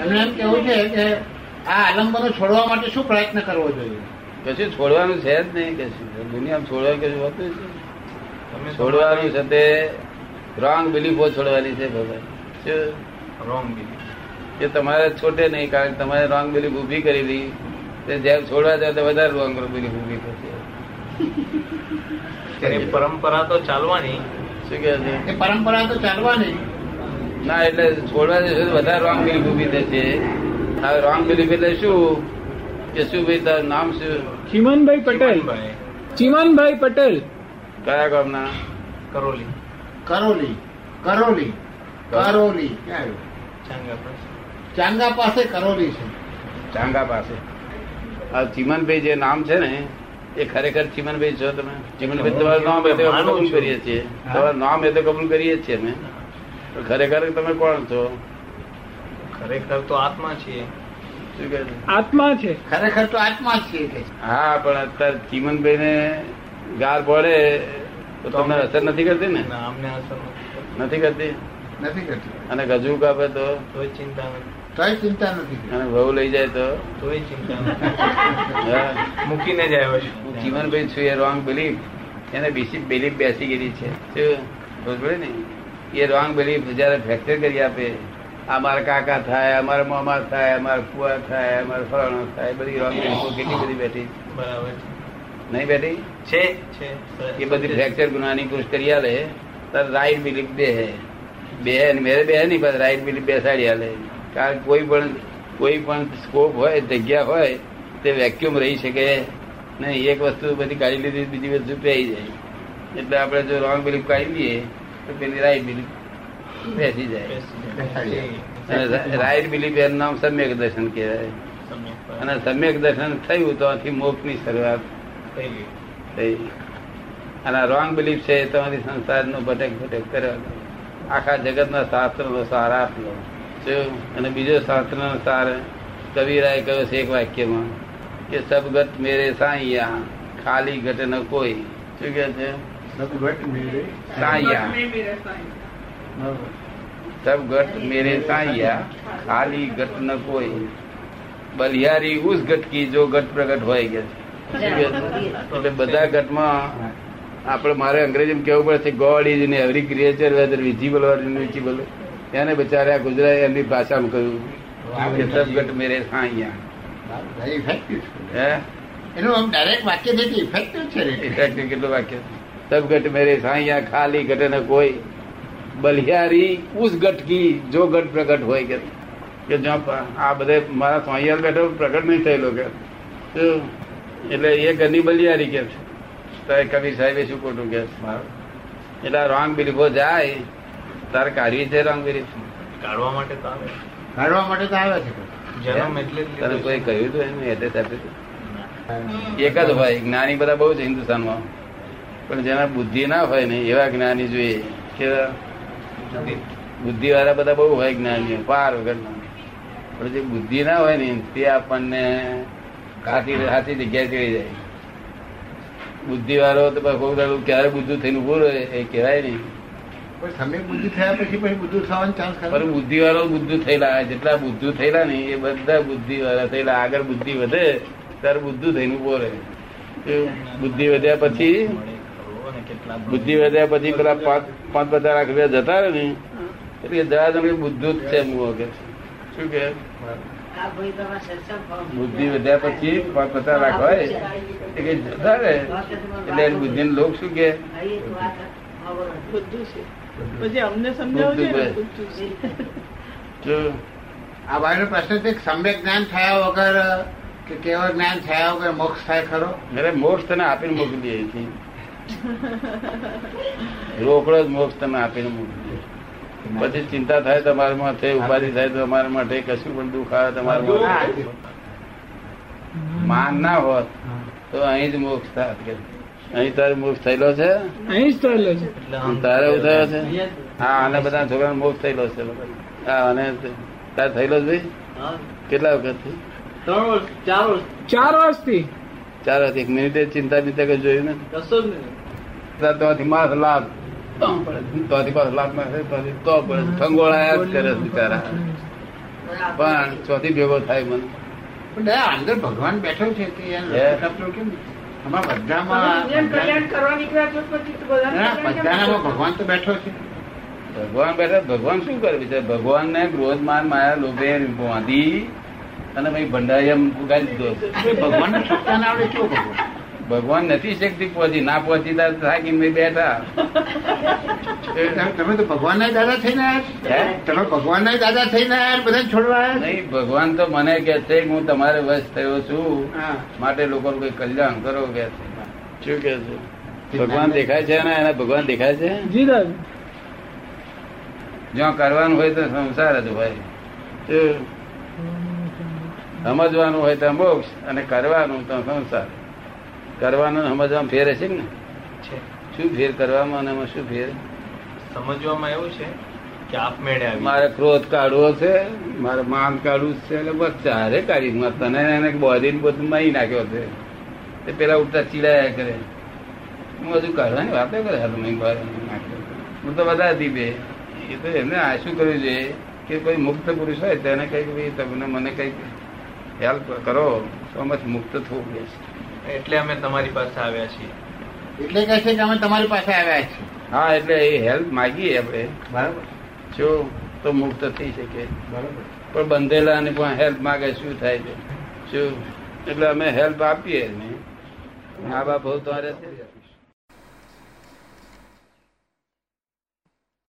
એમને એમ કેવું છે કે આ આલંબનો છોડવા માટે શું પ્રયત્ન કરવો જોઈએ? કશું છોડવાનું છે જ નહીં કશું. દુનિયામાં છોડવાનું કશું હોતું છે? તમે છોડવાનું છે તે રોંગ બિલીફો છોડવાની છે ભગવાન. રોંગ બિલીફ એ તમારે છોટે નહીં કારણ કે તમારે રોંગ બિલીફ ઊભી કરેલી. તે જેમ છોડવા જાય તો વધારે રોંગ બિલીફ ઊભી થશે. તેની પરંપરા તો ચાલવાની. શું કે છે? પરંપરા તો ચાલવાની. ના એટલે છોડવા દેશો તો વધારે રોંગ બિલીફ ઊભી થશે હવે રોંગ બિલીફ એટલે શું? કે શું ભાઈ તારું નામ શું? ચીમનભાઈ પટેલ. ભાઈ ચિમનભાઈ પટેલ. કયા ગામના? કરોલી. કરોલી. કરોલી. કરોલી. ચાંગા પાસે. ચાંગા કરોલી છે. ચાંગા પાસે. આ ચીમનભાઈ જે નામ છે ને એ ખરેખર ચીમનભાઈ છો તમે? ચીમનભાઈ તમારું નામ એ તો કબૂલ કરીએ છીએ. તમારું નામ એ તો કબૂલ કરીએ છીએ અમે. ખરેખર તમે કોણ છો? ખરેખર તો આત્મા છીએ. છે? આત્મા છે. ખરેખર તો આત્મા છીએ હા પણ અત્યારે ચીમનભાઈ ને ગાર પડે તો તમને અસર નથી કરતી ને? અમને અસર નથી. કરતી? નથી કરતી. અને ગજુ કાપે તો? તોય ચિંતા નથી. તોય ચિંતા નથી અને વહુ લઈ જાય તો? તોય ચિંતા નથી. હા. મૂકીને જાય ચિમનભાઈ છું એ રોંગ બિલીફ એને બીસી બિલીફ બેસી ગયેલી છે. શું? ખબર પડે ને? એ રોંગ બિલીફ જયારે ફ્રેક્ચર કરી આપે આ મારા કાકા થાય અમારા મામા થાય અમારા કુવા થાય અમારા ફલાણો થાય બધી રોંગ બિલીફો કેટલી બધી બેઠી? બરાબર. નહીં બેઠી? છે એ બધી ફ્રેક્ચર ગુનાની પુરુષ કરી આલે તાર રાઈટ બિલીફ બે હે. બે હે ને મેરે બે નહીં પણ રાઈટ બિલીફ બેસાડી આલે. કારણ કોઈ પણ કોઈ પણ સ્કોપ હોય જગ્યા હોય તે વેક્યુમ રહી શકે. નહીં એક વસ્તુ બધી કાઢી લીધી બીજી વસ્તુ પહેરી જાય. એટલે આપણે જો રોંગ બિલીફ કાઢી લઈએ તો પેલી રાઈ બિલી બેસી જાય. રાઈટ બિલીફ એનું નામ સમ્યક દર્શન કહેવાય. અને સમ્યક દર્શન થયું તો આથી મોક્ષની શરૂઆત થઈ અને રોંગ બિલીફ છે તમારી સંસારનો ભટક ભટક કર્યો. આખા જગતના શાસ્ત્રનો સાર આપલો? અને બીજો શાસ્ત્રનો સાર કવિરાય કહ્યો છે એક વાક્યમાં કે સબગત મેરે સાઈયા ખાલી ઘટ ન કોઈ. શું કે છે? સબ ઘટ મેરે સાઈયા ખાલી ઘટ ન કોઈ બલિયારી ઉસ ગટ કી જો ગટ પ્રગટ હોય કે? એટલે બધા ગટમાં આપણે મારે અંગ્રેજીમાં કેવું પડે છે God is in every creature whether visible or invisible એને બચાર્યા ગુજરાત એમની ભાષામાં કહ્યું કે સબ ગટ મેરે સાયા હે? એનું આમ ડાયરેક્ટ વાક્ય નથી ઇફેક્ટિવ છે. ઇફેક્ટિવ કેટલું વાક્ય? સબ ઘટ મેરે સાઈયા ખાલી ઘટે ન કોઈ. બલિયારી ઉસ ગટકી જો ગટ પ્રગટ હોય કે કે જ્યાં આ બધે મારા સોહિયાલ બેઠો પ્રગટ નહીં થયેલો કે. એટલે એ ઘરની બલિયારી કે છે. કવિ સાહેબે શું ખોટું કે એટલે રોંગ બિલીફો જાય તારે કાઢવી છે રોંગ બિલીફ? કાઢવા માટે તો આવે. કાઢવા માટે તો આવે છે. જન્મ એટલે તને કોઈ. કહ્યું હતું એનું એડ્રેસ આપ્યું એક જ ભાઈ જ્ઞાની બધા બહુ છે હિન્દુસ્તાનમાં. પણ જેના બુદ્ધિ ના હોય ને એવા જ્ઞાની જોઈએ કે બુદ્ધિ વાળા બધા બહુ હોય જ્ઞાનીઓ પાર વગરના. પણ જે બુદ્ધિ ના હોય ને તે આપણને સાચી સાચી જગ્યાએ ચડી જાય. બુદ્ધિ વાળો તો કોઈ ક્યારે બુદ્ધુ થઈને ઊભો રહે એ કહેવાય નહીં. તમે બુદ્ધિ થયા પછી પછી બુદ્ધિ થવાનો ચાન્સ પણ બુદ્ધિ વાળો બુદ્ધુ થયેલા જેટલા બુદ્ધુ થયેલા ને એ બધા બુદ્ધિ વાળા થયેલા. આગળ બુદ્ધિ વધે ત્યારે બુદ્ધુ થઈને ઊભો રહે. બુદ્ધિ વધ્યા પછી મળે ખરો અને કેટલા બુદ્ધિ વધ્યા પછી પેલા પાંચ પાંચ પચાસ લાખ રૂપિયા જતા રહે ને એટલે જરા તમે બુદ્ધુ જ છે એમ કે. શું કે? બુદ્ધિ વધ્યા પછી પાંચ પચાસ લાખ હોય એટલે કઈ જતા રહે? એટલે એની બુદ્ધિ લોક શું કે? પછી અમને સમજાવજો ને બધું બધું છે. આ બાજુ પ્રશ્ન છે કે સમ્યક જ્ઞાન થયા વગર કે કેવળ જ્ઞાન થયા વગર મોક્ષ થાય ખરો? અરે મોક્ષ તને આપીને મોકલીએ છીએ રોકડો જ મોક્ષ તમે આપીને મોકલીએ પછી ચિંતા થાય તમારા માટે ઉપાધિ થાય તો અમારા માટે કશું પણ દુઃખ આવે તમારા માટે. માન ના હોત તો અહીં જ મોક્ષ થાત કે અહીં તારે મોક્ષ થયેલો છે? અહીં જ થયેલો છે. તારે એવું થયો છે? હા આને બધા છોકરા મોક્ષ થયેલો છે. હા અને તારે થયેલો છે ભાઈ? કેટલા વખતથી ત્રણ વર્ષ ચાર વર્ષ. ચાર વર્ષથી. ચાર એક મિનિટે ચિંતા ચિંતા કઈ જોયું ને કશો જ નહીં. ત્યાંથી માસ લાભ. ત્યાંથી પાછો લાભ ના તો પડે. ફંગોળાયા જ કરે બિચારા. પણ ચોથી ભેગો થાય મને. અંદર ભગવાન બેઠો છે? ભગવાન તો બેઠો છે. ભગવાન બેઠા ભગવાન શું કરે ભગવાન ને ક્રોધ માન માયા લોભે બાંધી અને ભાઈ ભંડારી એમ ઉગાડી દીધો. ભગવાન સત્તા ના આવડે કેવો ભગવાન? ભગવાન નથી શક્તિ પહોંચી. ના પહોંચી થાકીને ભાઈ બેઠા. તમે- તમે તો ભગવાન ના દાદા થઈને. તમે ભગવાન ના દાદા થઈને આયા બધાને છોડવા નહીં ભગવાન તો મને કે છે કે હું તમારે વશ થયો છું. માટે લોકો કોઈ કલ્યાણ કરો કે છે. શું કે છે? ભગવાન દેખાય છે ને એના ભગવાન દેખાય છે? જી દાદા જ્યાં કરવાનું હોય તો સંસાર જ ભાઈ? સમજવાનું હોય તો મોક્ષ અને કરવાનું તો સંસાર. કરવાનું સમજવામાં ફેર છે ને છે. શું ફેર કરવામાં અને શું ફેર? સમજવામાં એવું છે કે આપમેળે મારે ક્રોધ કાઢવો છે મારે માન કાઢવું છે એટલે બસ ચારે કાઢી. તને એને બોધીને બધું મારી નાખ્યો છે. તે પેલા ઉઠતા ચીડાયા કરે. હું હજુ કાઢવાની વાતો કરે હાલ મેં બહાર નાખ્યો. હું તો બધા હતી બે. એ તો એમને આ શું કરવું જોઈએ કે કોઈ મુક્ત પુરુષ હોય તેને કંઈક તમને મને કંઈક હેલ્પ કરો તો અમે મુક્ત થવું છે એટલે અમે તમારી પાસે આવ્યા છીએ. એટલે કહે છે કે અમે તમારી પાસે આવ્યા છીએ. હા એટલે એ હેલ્પ માગીએ આપણે. બરાબર. જો તો મુક્ત થઈ શકે. બરાબર. પણ બંધેલા ને પણ હેલ્પ માગે શું થાય છે? શું એટલે અમે હેલ્પ આપીએ ને. મા બાપ બહુ તમારે